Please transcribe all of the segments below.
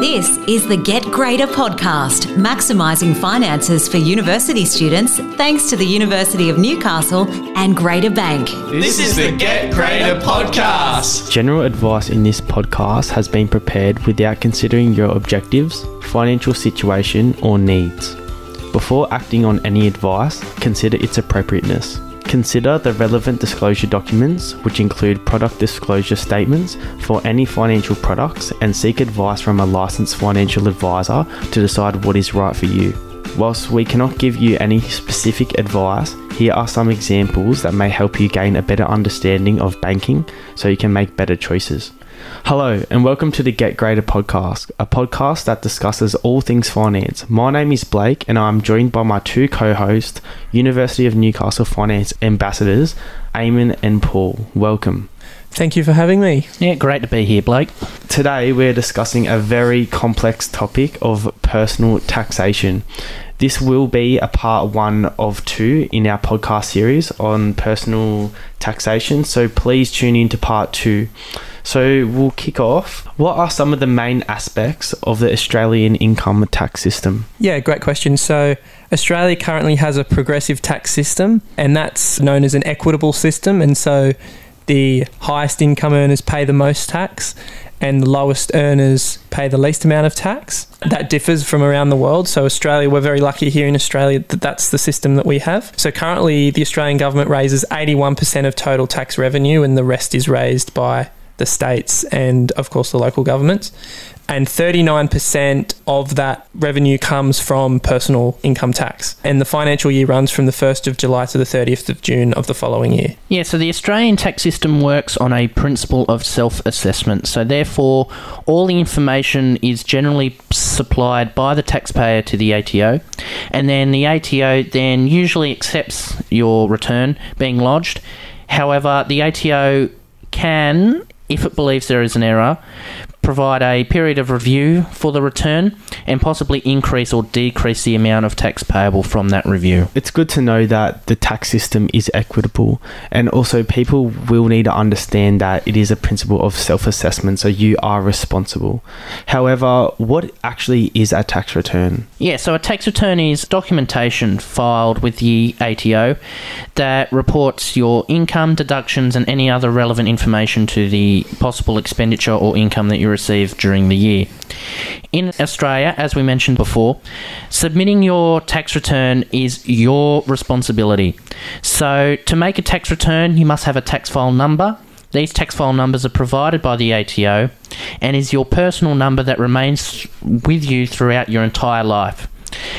This is the Get Greater podcast, maximising finances for university students thanks to the University of Newcastle and Greater Bank. This is the Get Greater podcast. General advice in this podcast has been prepared without considering your objectives, financial situation, or needs. Before acting on any advice, consider its appropriateness. Consider the relevant disclosure documents, which include product disclosure statements for any financial products, and seek advice from a licensed financial advisor to decide what is right for you. Whilst we cannot give you any specific advice, here are some examples that may help you gain a better understanding of banking so you can make better choices. Hello, and welcome to the Get Greater podcast, a podcast that discusses all things finance. My name is Blake, and I'm joined by my two co hosts, University of Newcastle Finance Ambassadors, Eamon and Paul. Welcome. Thank you for having me. Yeah, great to be here, Blake. Today, we're discussing a very complex topic of personal taxation. This will be a part one of two in our podcast series on personal taxation, so please tune in to part two. So we'll kick off. What are some of the main aspects of the Australian income tax system? Yeah, great question. So, Australia currently has a progressive tax system, and that's known as an equitable system. And so, the highest income earners pay the most tax, and the lowest earners pay the least amount of tax. That differs from around the world. So, Australia, we're very lucky here in Australia that that's the system that we have. So, currently, the Australian government raises 81% of total tax revenue, and the rest is raised by the states and, of course, the local governments. And 39% of that revenue comes from personal income tax. And the financial year runs from the 1st of July to the 30th of June of the following year. Yeah, so the Australian tax system works on a principle of self assessment. So, therefore, all the information is generally supplied by the taxpayer to the ATO. And then the ATO then usually accepts your return being lodged. However, the ATO can if it believes there is an error, provide a period of review for the return and possibly increase or decrease the amount of tax payable from that review. It's good to know that the tax system is equitable, and also people will need to understand that it is a principle of self assessment, so you are responsible. However, what actually is a tax return? Yeah, so a tax return is documentation filed with the ATO that reports your income, deductions, and any other relevant information to the possible expenditure or income that you receive during the year. In Australia, as we mentioned before, submitting your tax return is your responsibility. So, to make a tax return, you must have a tax file number. These tax file numbers are provided by the ATO and is your personal number that remains with you throughout your entire life.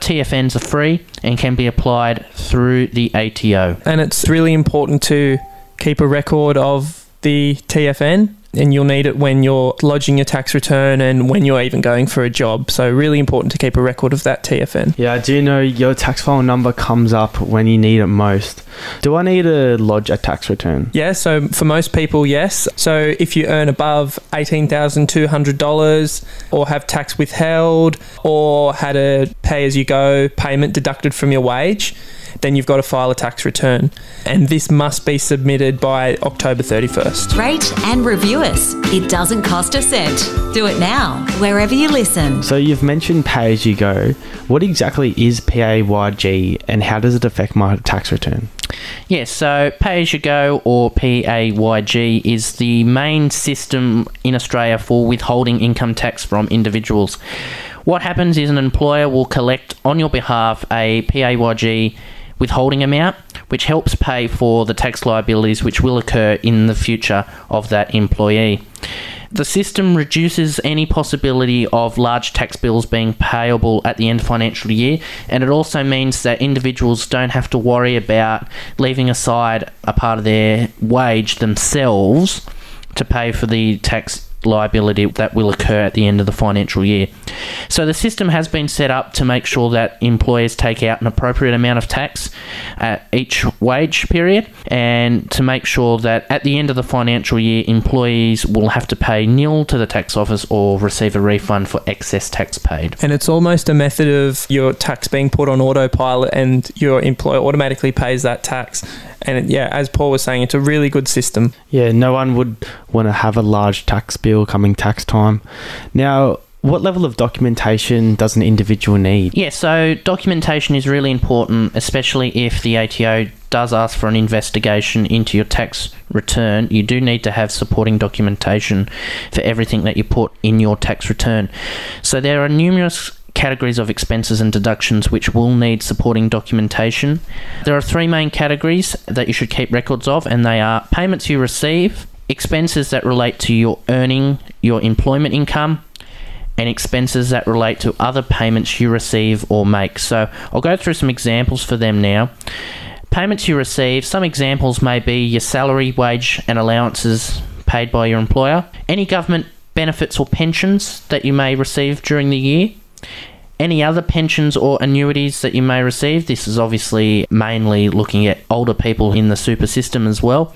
TFNs are free and can be applied through the ATO. And it's really important to keep a record of the TFN and you'll need it when you're lodging your tax return and when you're even going for a job. So, really important to keep a record of that TFN. Yeah, I do know your tax file number comes up when you need it most. Do I need to lodge a tax return? Yeah, so for most people, yes. So, if you earn above $18,200 or have tax withheld or had a pay as you go payment deducted from your wage, then you've got to file a tax return. And this must be submitted by October 31st. Rate and review us. It doesn't cost a cent. Do it now, wherever you listen. So you've mentioned pay as you go. What exactly is PAYG and how does it affect my tax return? Yes, so pay as you go or PAYG is the main system in Australia for withholding income tax from individuals. What happens is an employer will collect on your behalf a PAYG withholding amount, which helps pay for the tax liabilities which will occur in the future of that employee. The system reduces any possibility of large tax bills being payable at the end of financial year, and it also means that individuals don't have to worry about leaving aside a part of their wage themselves to pay for the tax liability that will occur at the end of the financial year. So the system has been set up to make sure that employers take out an appropriate amount of tax at each wage period and to make sure that at the end of the financial year employees will have to pay nil to the tax office or receive a refund for excess tax paid. And it's almost a method of your tax being put on autopilot and your employer automatically pays that tax. And yeah, as Paul was saying, it's a really good system. Yeah, no one would want to have a large tax bill coming tax time. Now, What level of documentation does an individual need? Yeah, so documentation is really important, especially if the ATO does ask for an investigation into your tax return. You do need to have supporting documentation for everything that you put in your tax return. So there are numerous categories of expenses and deductions which will need supporting documentation. There are three main categories that you should keep records of, and they are payments you receive, expenses that relate to your earning, your employment income, and expenses that relate to other payments you receive or make. So I'll go through some examples for them now. Payments you receive, some examples may be your salary, wage, and allowances paid by your employer, any government benefits or pensions that you may receive during the year, any other pensions or annuities that you may receive. This is obviously mainly looking at older people in the super system as well.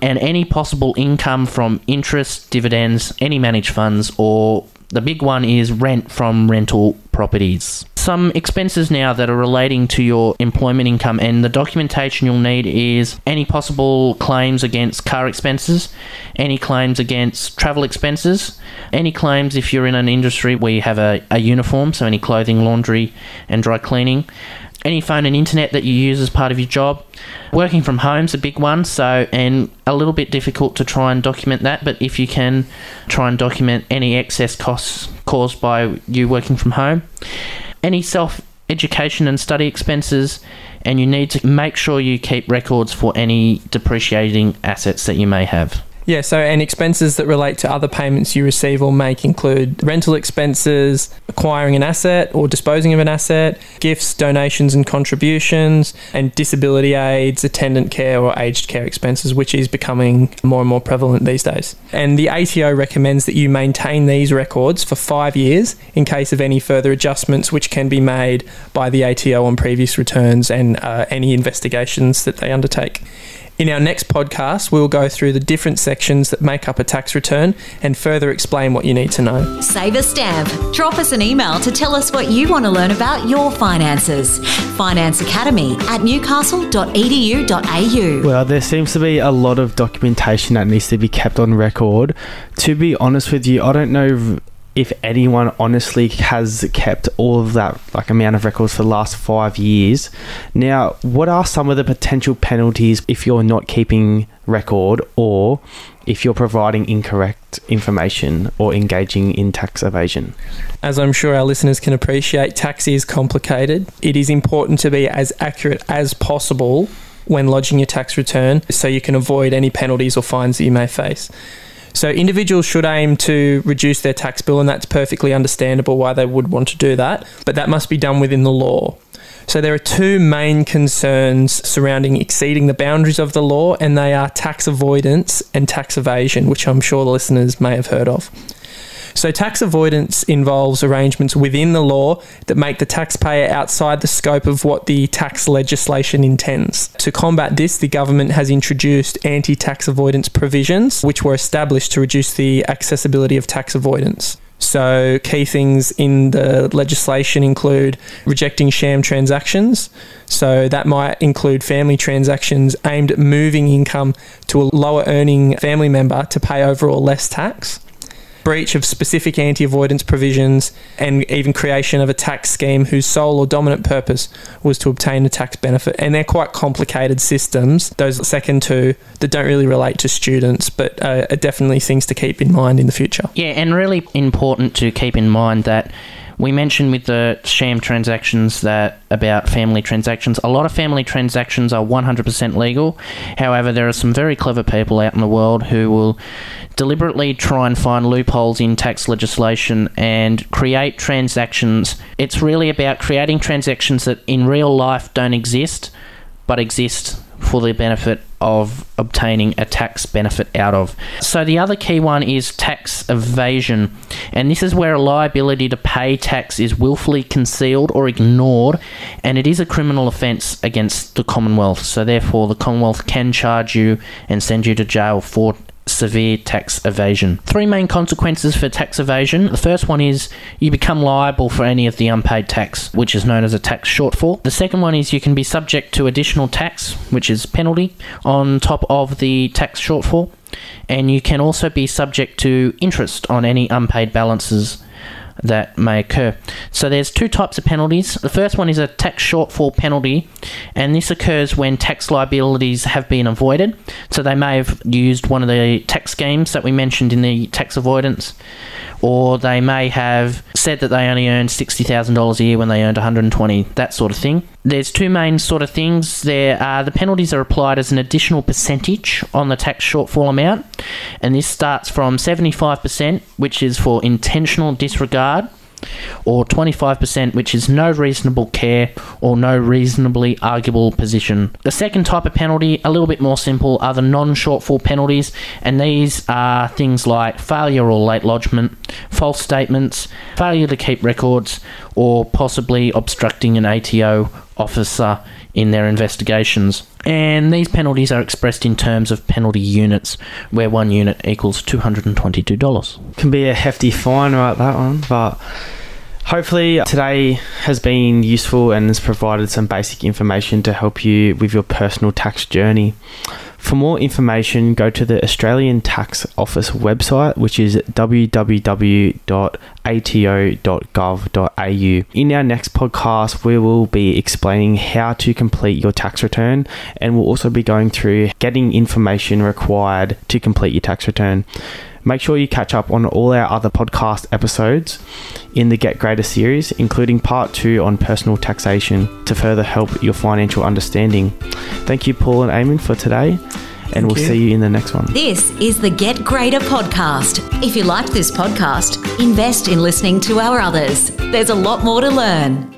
And any possible income from interest, dividends, any managed funds, or the big one is rent from rental properties. Some expenses now that are relating to your employment income, and the documentation you'll need is any possible claims against car expenses, any claims against travel expenses, any claims if you're in an industry where you have a, a uniform, so any clothing, laundry, and dry cleaning, any phone and internet that you use as part of your job. Working from home's a big one, so and a little bit difficult to try and document that, but if you can try and document any excess costs caused by you working from home, any self education and study expenses, and you need to make sure you keep records for any depreciating assets that you may have. Yeah, so and expenses that relate to other payments you receive or make include rental expenses, acquiring an asset or disposing of an asset, gifts, donations and contributions, and disability aids, attendant care or aged care expenses, which is becoming more and more prevalent these days. And the ATO recommends that you maintain these records for five years in case of any further adjustments which can be made by the ATO on previous returns and uh, any investigations that they undertake. In our next podcast, we'll go through the different sections that make up a tax return and further explain what you need to know. Save a stamp. Drop us an email to tell us what you want to learn about your finances. Finance Academy at newcastle.edu.au. Well, there seems to be a lot of documentation that needs to be kept on record. To be honest with you, I don't know if anyone honestly has kept all of that like amount of records for the last five years. Now, what are some of the potential penalties if you're not keeping record or if you're providing incorrect information or engaging in tax evasion? As I'm sure our listeners can appreciate, tax is complicated. It is important to be as accurate as possible when lodging your tax return so you can avoid any penalties or fines that you may face. So individuals should aim to reduce their tax bill, and that's perfectly understandable why they would want to do that, but that must be done within the law. So there are two main concerns surrounding exceeding the boundaries of the law, and they are tax avoidance and tax evasion, which I'm sure the listeners may have heard of. So, tax avoidance involves arrangements within the law that make the taxpayer outside the scope of what the tax legislation intends. To combat this, the government has introduced anti tax avoidance provisions, which were established to reduce the accessibility of tax avoidance. So, key things in the legislation include rejecting sham transactions. So, that might include family transactions aimed at moving income to a lower earning family member to pay overall less tax breach of specific anti avoidance provisions, and even creation of a tax scheme whose sole or dominant purpose was to obtain a tax benefit. And they're quite complicated systems, those second two, that don't really relate to students, but uh, are definitely things to keep in mind in the future. Yeah, and really important to keep in mind that we mentioned with the sham transactions that about family transactions. A lot of family transactions are 100% legal. However, there are some very clever people out in the world who will deliberately try and find loopholes in tax legislation and create transactions. It's really about creating transactions that in real life don't exist but exist for the benefit of obtaining a tax benefit out of. So the other key one is tax evasion, and this is where a liability to pay tax is willfully concealed or ignored, and it is a criminal offence against the Commonwealth. So therefore, the Commonwealth can charge you and send you to jail for severe tax evasion. Three main consequences for tax evasion. The first one is you become liable for any of the unpaid tax, which is known as a tax shortfall. The second one is you can be subject to additional tax, which is penalty, on top of the tax shortfall. And you can also be subject to interest on any unpaid balances that may occur. So there's two types of penalties. The first one is a tax shortfall penalty, and this occurs when tax liabilities have been avoided. So they may have used one of the tax schemes that we mentioned in the tax avoidance, or they may have said that they only earned $60,000 a year when they earned 120, that sort of thing. There's two main sort of things. There are the penalties are applied as an additional percentage on the tax shortfall amount, and this starts from 75%, which is for intentional disregard, or 25%, which is no reasonable care or no reasonably arguable position. The second type of penalty, a little bit more simple, are the non shortfall penalties, and these are things like failure or late lodgement, false statements, failure to keep records, or possibly obstructing an ATO officer in their investigations. And these penalties are expressed in terms of penalty units, where one unit equals $222. Can be a hefty fine, right? That one, but hopefully today has been useful and has provided some basic information to help you with your personal tax journey. For more information, go to the Australian Tax Office website, which is www.ato.gov.au. In our next podcast, we will be explaining how to complete your tax return and we'll also be going through getting information required to complete your tax return. Make sure you catch up on all our other podcast episodes in the Get Greater series, including part two on personal taxation to further help your financial understanding. Thank you, Paul and Eamon, for today, and we'll you. see you in the next one. This is the Get Greater podcast. If you liked this podcast, invest in listening to our others. There's a lot more to learn.